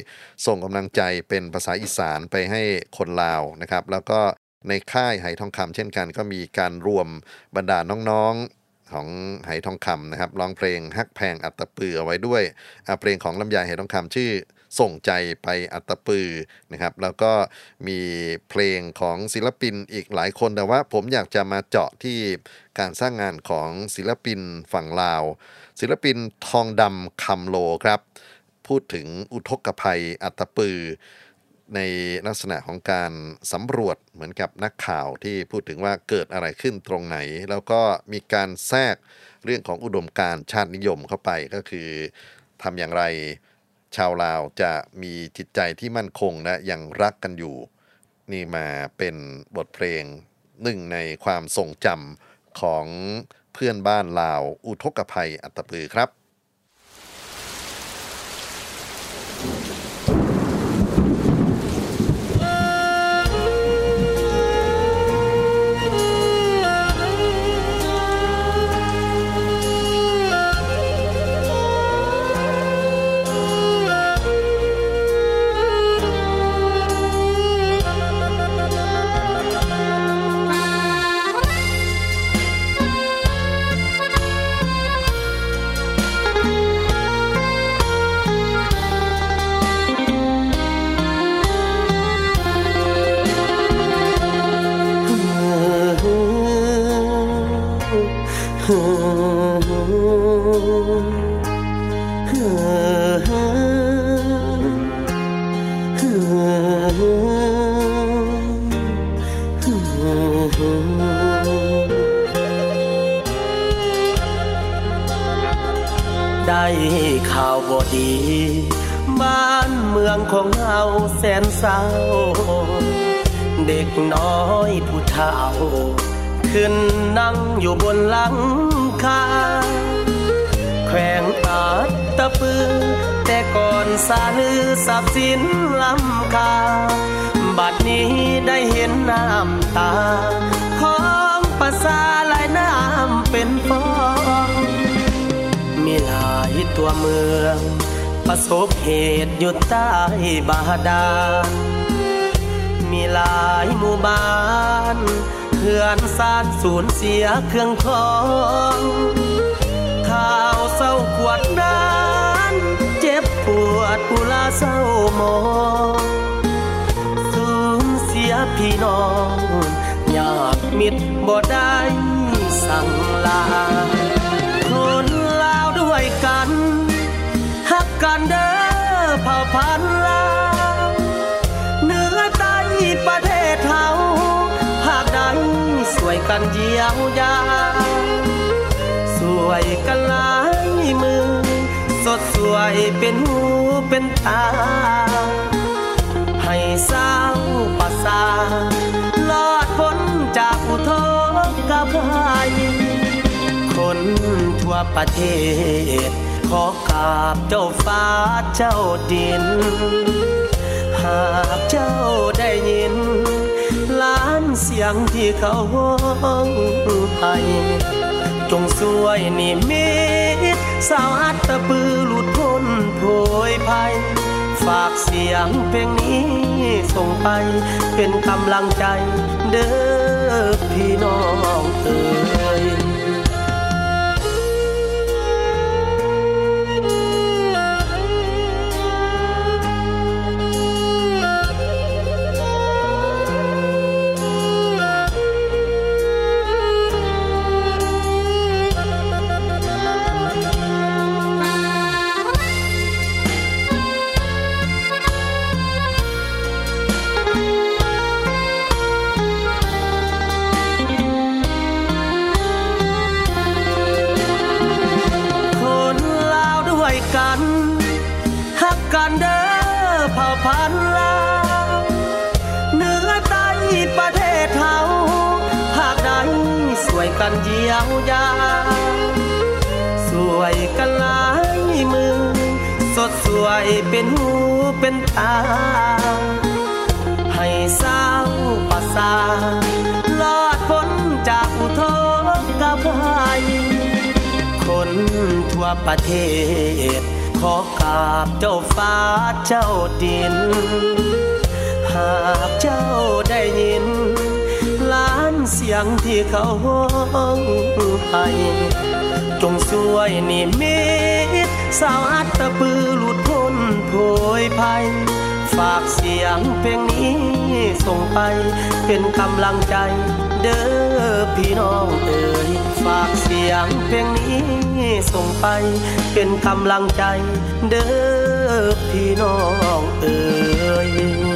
ส่งกำลังใจเป็นภาษาอีสานไปให้คนลาวนะครับ แล้วก็ในค่ายไหทองคำเช่นกัน ก็มีการรวมบรรดาน้องๆของไหทองคำนะครับร้องเพลงฮักแพงอัตตปือเอาไว้ด้วยอ่าเพลงของลำไยไหทองคำชื่อ ส่งใจไปอัตปือนะครับแล้วก็มีเพลงของศิลปินอีกหลายคนแต่ว่าผมอยากจะมาเจาะที่การสร้างงานของศิลปินฝั่งลาว ศิลปินทองดำคำโลครับ พูดถึงอุทกภัยอัตปือในลักษณะของการสำรวจเหมือนกับนักข่าวที่พูดถึงว่าเกิดอะไรขึ้นตรงไหน แล้วก็มีการแทรกเรื่องของอุดมการชาตินิยมเข้าไปก็คือทำอย่างไร ชาวลาวจะมีจิตใจที่มั่นคงและยังรักกันอยู่ นี่มาเป็นบทเพลงหนึ่งในความทรงจำของเพื่อนบ้านลาวอุทกภัยอัตตปือครับ ลังคาแขวงอาดตะปือ แต่ก่อนสาลือทรัพย์สินลำคา บัดนี้ได้เห็นน้ำตา ของภาษาหลายน้ำเป็นฟอง มีหลายตัวเมือง ประสบเหตุอยู่ใต้บาดาลมีหลายหมู่บ้าน ทือนสานสูญเสียเครื่องคองข่าวเศร้าขวดน้ำเจ็บปวดอุลาเศร้ามองสูญเสียพี่น้องญาติมิตรบ่ได้สั่งลาคนลาวด้วยกันฮักกันเด้อเผ่าพันลาวเนื้อใต้ประเทศ กันเยียวยา สวยกันหลายมือ สดสวยเป็นหูเป็นตา ให้สาวปัสสารอดพ้นจากอุทกภัยคนทั่วประเทศ ขอกราบเจ้าฟ้าเจ้าดิน หากเจ้าได้ยิน เสียงที่เขาห้องให้จงสวยนิมิตสาวอัตตปือหลุดพ้นโผยภัย ฝากเสียงเพลงนี้ส่งไป เป็นกำลังใจเด้อพี่น้องเอ๋ย ไป เป็นกำลังใจ เด้อพี่น้องเอ๋ยฝากเสียงเพลงนี้ส่งไป เป็นกำลังใจ เด้อพี่น้องเอ๋ย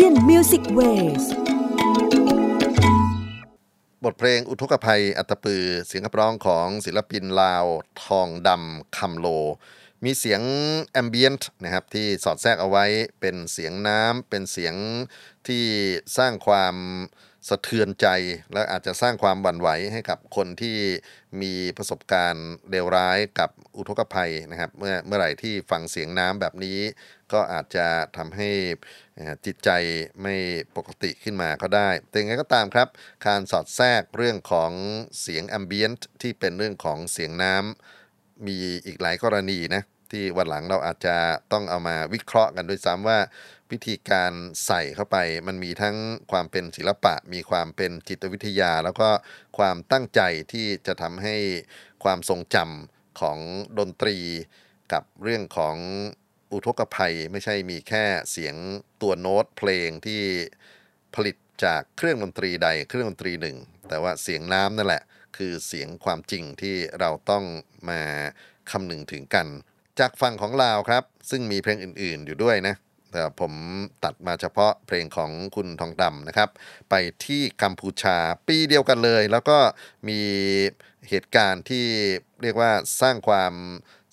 ซียน Music Waysบทเพลงอุทกภัยอัตปือ เสียงขับร้องของศิลปินลาวทองดำคำโล มีเสียง ambient นะครับที่สอดแทรกเอาไว้เป็นเสียงน้ำเป็นเสียงที่สร้างความ สะเทือนใจ และอาจจะสร้างความหวั่นไหวให้กับคนที่มีประสบการณ์เลวร้ายกับอุทกภัยนะครับ เมื่อเมื่อไหร่ที่ฟังเสียงน้ำแบบนี้ ก็อาจจะทำให้จิตใจไม่ปกติขึ้นมาก็ได้แต่ยังไงก็ตามครับ การสอดแทรกเรื่องของเสียงแอมเบียนต์ที่เป็นเรื่องของเสียงน้ำมีอีกหลายกรณีนะที่วันหลังเราอาจจะต้องเอามาวิเคราะห์กันด้วยซ้ำว่า วิธีการใส่เข้าไป มันมีทั้งความเป็นศิลปะ มีความเป็นจิตวิทยา แล้วก็ความตั้งใจที่จะทำให้ความทรงจำของดนตรี กับเรื่องของอุทกภัยไม่ใช่มีแค่เสียงตัวโน้ตเพลงที่ผลิตจากเครื่องดนตรีใดเครื่องดนตรีหนึ่ง แต่ว่าเสียงน้ำนั่นแหละ คือเสียงความจริงที่เราต้องมาคำนึงถึงกัน จากฝั่งของลาวครับ ซึ่งมีเพลงอื่น ๆ อยู่ด้วยนะ แต่ผมตัดมาเฉพาะเพลงของคุณทองดำนะครับ ไปที่กัมพูชาปีเดียวกันเลย แล้วก็มีเหตุการณ์ที่เรียกว่าสร้างความ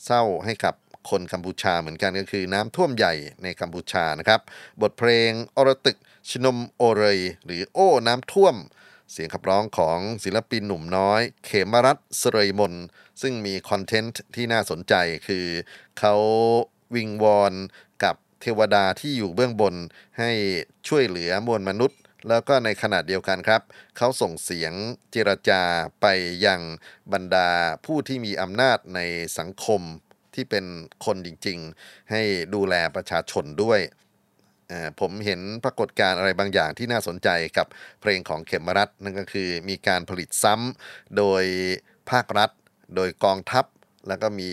เศร้าให้กับคนกัมพูชาเหมือนกันก็คือน้ำท่วมใหญ่ในกัมพูชานะครับ บทเพลงอรตึกชนมโอเรย หรือโอ้น้ำท่วม เสียงขับร้องของศิลปินหนุ่มน้อย เขมรัตน์สเรยมน ซึ่งมีคอนเทนต์ที่น่าสนใจคือเขาวิงวอนกับ เทวดาที่อยู่เบื้องบนให้ช่วยเหลือมวลมนุษย์ แล้วก็ในขณะเดียวกันครับ เขาส่งเสียงเจรจาไปยังบรรดาผู้ที่มีอำนาจในสังคมที่เป็นคนจริงๆ ให้ดูแลประชาชนด้วย ผมเห็นปรากฏการณ์อะไรบางอย่างที่น่าสนใจกับเพลงของเขมรัตน์นั่นก็คือมีการผลิตซ้ำโดยภาครัฐ โดยกองทัพ แล้วก็มี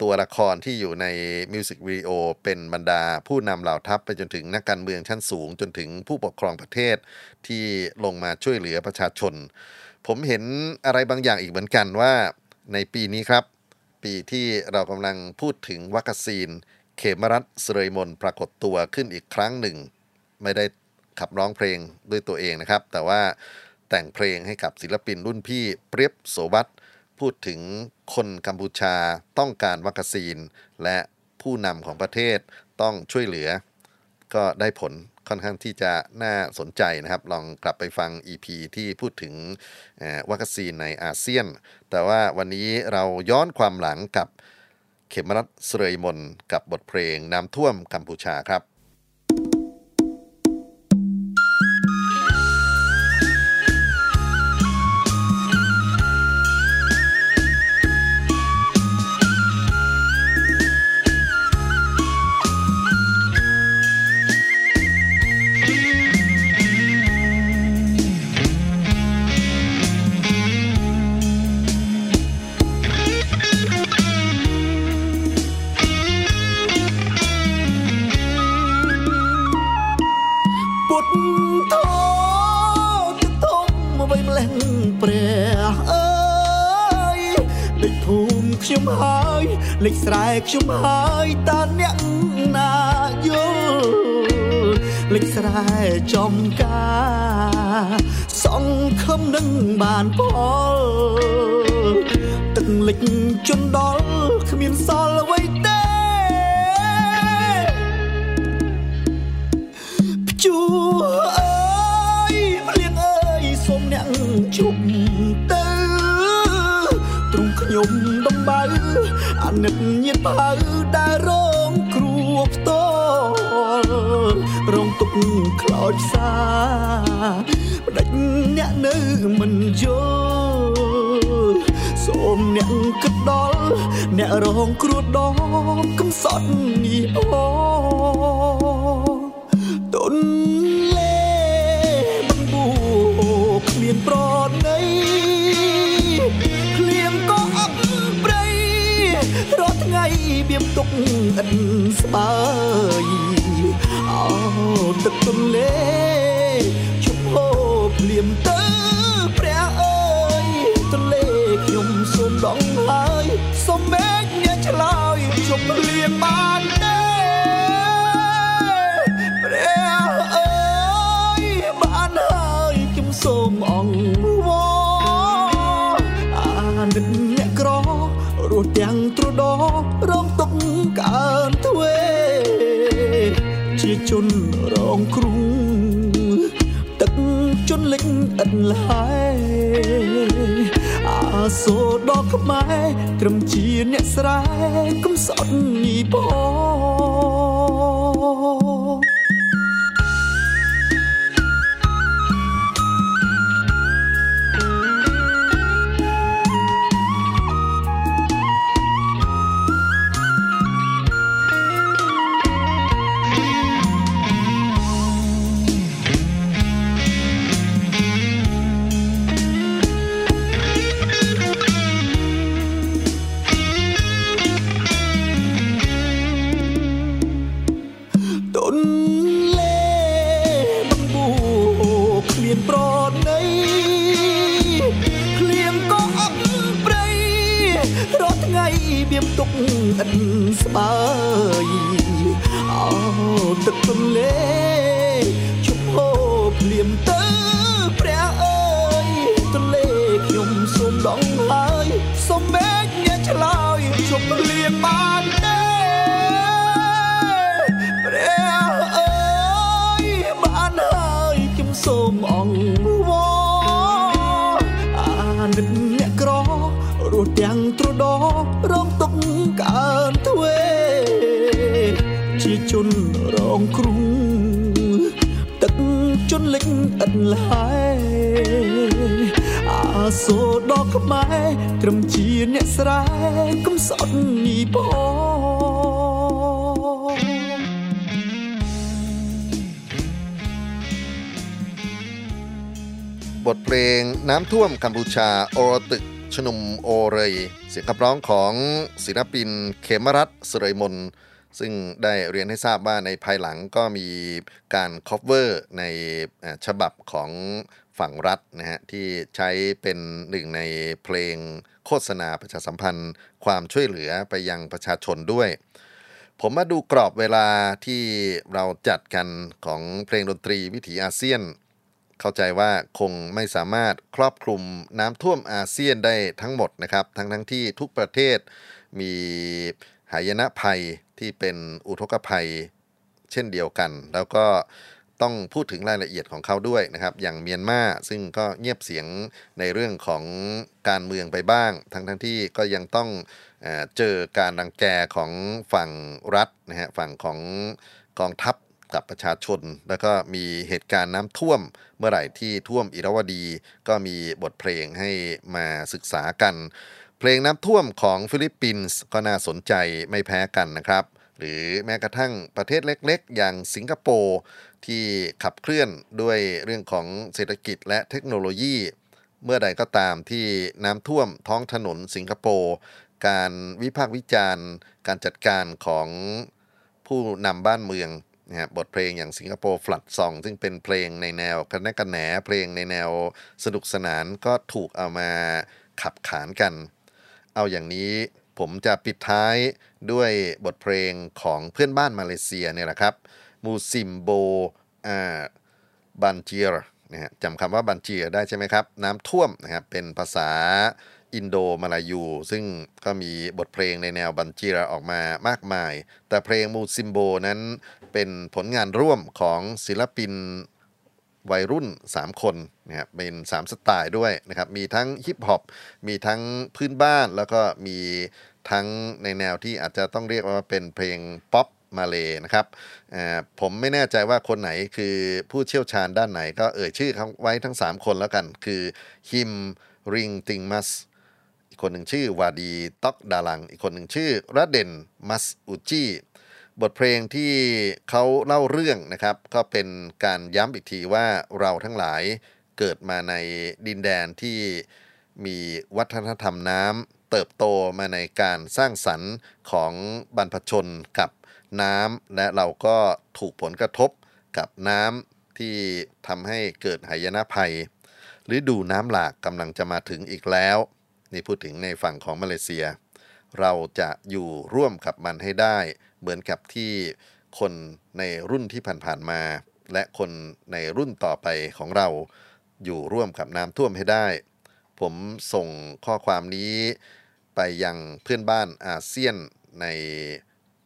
ตัวละครที่อยู่ในมิวสิกวิดีโอเป็นบรรดาผู้นำเหล่าทัพไปจนถึงนักการเมืองชั้นสูง จนถึงผู้ปกครองประเทศที่ลงมาช่วยเหลือประชาชน ผมเห็นอะไรบางอย่างอีกเหมือนกันว่าในปีนี้ครับ ปีที่เรากำลังพูดถึงวัคซีน เขมรัตเสรยมนปรากฏตัวขึ้นอีกครั้งหนึ่ง ไม่ได้ขับร้องเพลงด้วยตัวเองนะครับ แต่ว่าแต่งเพลงให้กับศิลปินรุ่นพี่เปรียบโสวัตพูดถึง คนกัมพูชาต้องการวัคซีน และผู้นำของประเทศต้องช่วยเหลือ ก็ได้ผลค่อนข้างที่จะน่าสนใจนะครับ ลองกลับไปฟัง EP ที่พูดถึงวัคซีนในอาเซียน แต่ว่าวันนี้เราย้อนความหลังกับเขมรัตเสรยมนกับบทเพลงน้ำท่วมกัมพูชาครับ ព្រះអើយលេខភូមិខ្ញុំហើយលេខស្រែខ្ញុំហើយតើអ្នកណាយល់លេខស្រែចំការសង្ឃឹមនឹងបានផលទឹកលិចជន់ដល់គ្មានសល់អ្វី បៅអាណិតញាតផៅដែលរងគ្រោះផ្ទាល់រងទុកខ្លោចផ្សាបដិញអ្នកនៅមិនយល់សូមអ្នកគិតដល់អ្នករងគ្រោះដល់កំសត់នេះអូ ថ្ងៃបៀមទុកឥនស្បើយអោទឹកទុនលេជុំហូរភ្លៀមទៅព្រះអើយទុនលេខ្ញុំសូមដងហើយសូមមេឃអ្នកឆ្លើយជុំភ្លៀងបានទេព្រះអើយបានហើយខ្ញុំសូមអង្វរអាណិតអ្នកក្ររស់ទាំងទ្រដរ ជាជនរងគ្រោះទឹកជន់លិចឥតលហើយអាសូរដល់ខ្មែរត្រឹមជាអ្នកស្រែកំសត់នេះផង กัมพูชาโอรตึกชนุมโอเรยเสียงขับร้องของศิลปินเขมรัตน์สรยมน ซึ่งได้เรียนให้ทราบว่าในภายหลังก็มีการ cover ในฉบับของฝั่งรัฐนะฮะที่ใช้เป็นหนึ่งในเพลงโฆษณาประชาสัมพันธ์ ความช่วยเหลือไปยังประชาชนด้วย ผมมาดูกรอบเวลาที่เราจัดกันของเพลงดนตรีวิถีอาเซียน เข้าใจว่าคงไม่สามารถครอบคลุมน้ำท่วมอาเซียนได้ทั้งหมดนะครับ ทั้งทั้งที่ทุกประเทศมีหายนะภัยที่เป็นอุทกภัยเช่นเดียวกัน แล้วก็ต้องพูดถึงรายละเอียดของเขาด้วยนะครับ อย่างเมียนมาซึ่งก็เงียบเสียงในเรื่องของการเมืองไปบ้าง ทั้งทั้งที่ก็ยังต้องเจอการรังแกของฝั่งรัฐนะฮะฝั่งของกองทัพ กับประชาชน แล้วก็มีเหตุการณ์น้ำท่วมเมื่อไหร่ที่ท่วมอิรวดี ก็มีบทเพลงให้มาศึกษากัน เพลงน้ำท่วมของฟิลิปปินส์ก็น่าสนใจไม่แพ้กันนะครับ หรือแม้กระทั่งประเทศเล็กๆ อย่างสิงคโปร์ที่ขับเคลื่อนด้วยเรื่องของเศรษฐกิจและเทคโนโลยี เมื่อใดก็ตามที่น้ำท่วมท้องถนนสิงคโปร์การวิพากษ์วิจารณ์ การจัดการของผู้นำบ้านเมือง นะฮะบทเพลงอย่าง Singapore Flood Song ซึ่งเป็นเพลงในแนวกระแนะกระแหนเพลงในแนวสนุกสนานก็ถูกเอามาขับขานกัน เอาอย่างนี้ผมจะปิดท้ายด้วยบทเพลงของเพื่อนบ้านมาเลเซียเนี่ยแหละครับ Musim Boh อ่า banjir นะฮะจำคำว่า banjir ได้ใช่ไหมครับ น้ำท่วมนะครับเป็นภาษา อินโดมาลายู ซึ่งก็มีบทเพลงในแนว banjir ออกมามากมาย แต่เพลง Musim Boh นั้นเป็นผลงานร่วมของศิลปินวัยรุ่น 3 คนนะครับเป็น 3 สไตล์ด้วยนะครับ มีทั้งฮิปฮอปมีทั้งพื้นบ้าน แล้วก็มีทั้งในแนวที่อาจจะต้องเรียกว่าเป็นเพลงป๊อปมาเลนะครับผมไม่แน่ใจว่าคนไหนคือผู้เชี่ยวชาญด้านไหนก็เอ่ยชื่อเขาไว้ทั้ง 3 คนแล้วกัน คือฮิมริงติงมัส คนหนึ่งชื่อวาดีต็อกดาลัง อีกคนหนึ่งชื่อระเดนมัสอุจีบทเพลงที่เขาเล่าเรื่องนะครับ ก็เป็นการย้ำอีกทีว่าเราทั้งหลายเกิดมาในดินแดนที่มีวัฒนธรรมน้ำเติบโตมาในการสร้างสรรค์ของบรรพชนกับน้ำและเราก็ถูกผลกระทบกับน้ำที่ทำให้เกิดหายนะภัยฤดูน้ำหลากกำลังจะมาถึงอีกแล้ว นี่พูดถึงในฝั่งของมาเลเซีย เราจะอยู่ร่วมกับมันให้ได้ เหมือนกับที่คนในรุ่นที่ผ่านๆมา และคนในรุ่นต่อไปของเรา อยู่ร่วมกับน้ำท่วมให้ได้ ผมส่งข้อความนี้ไปยังเพื่อนบ้านอาเซียนใน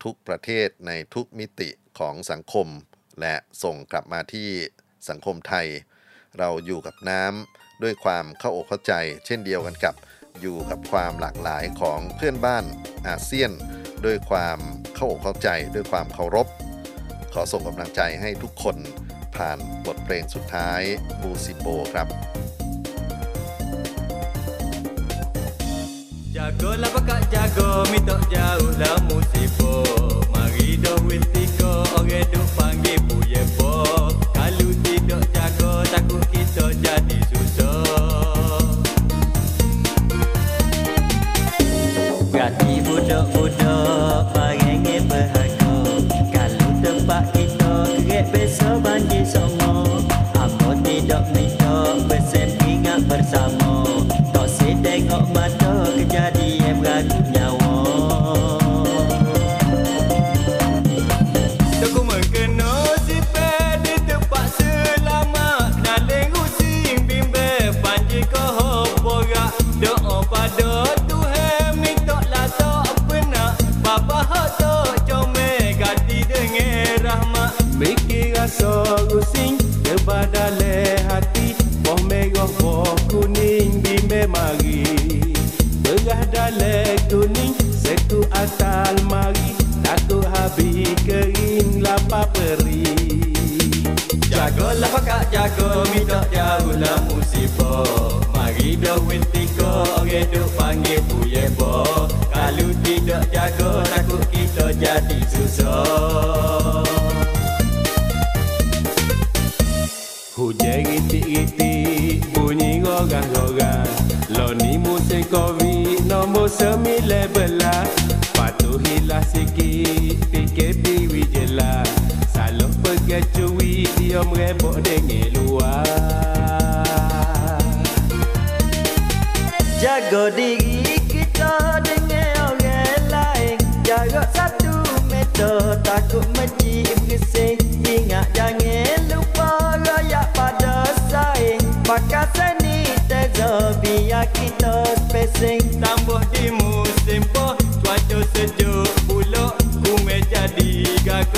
ทุกประเทศในทุกมิติของสังคม และส่งกลับมาที่สังคมไทย เราอยู่กับน้ำด้วยความเข้าอกเข้าใจ เช่นเดียวกันกับ อยู่กับความหลากหลายของเพื่อนบ้านอาเซียน ด้วยความเข้าอกเข้าใจด้วยความเคารพ ขอส่งกำลังใจให้ทุกคนผ่านบทเพลงสุดท้ายบูซิโบครับ Jagolah pakak jago Minta jauh lah musibo Mari dah wiltiko Orang duk panggil puye po Kalau tidak jago Takut kita jadi susah Hujan iti iti bunyi gogang-gogang Loni musik covid nombor sembilan tambah di musim poh cuaca sejuk pulak kume jadi gagak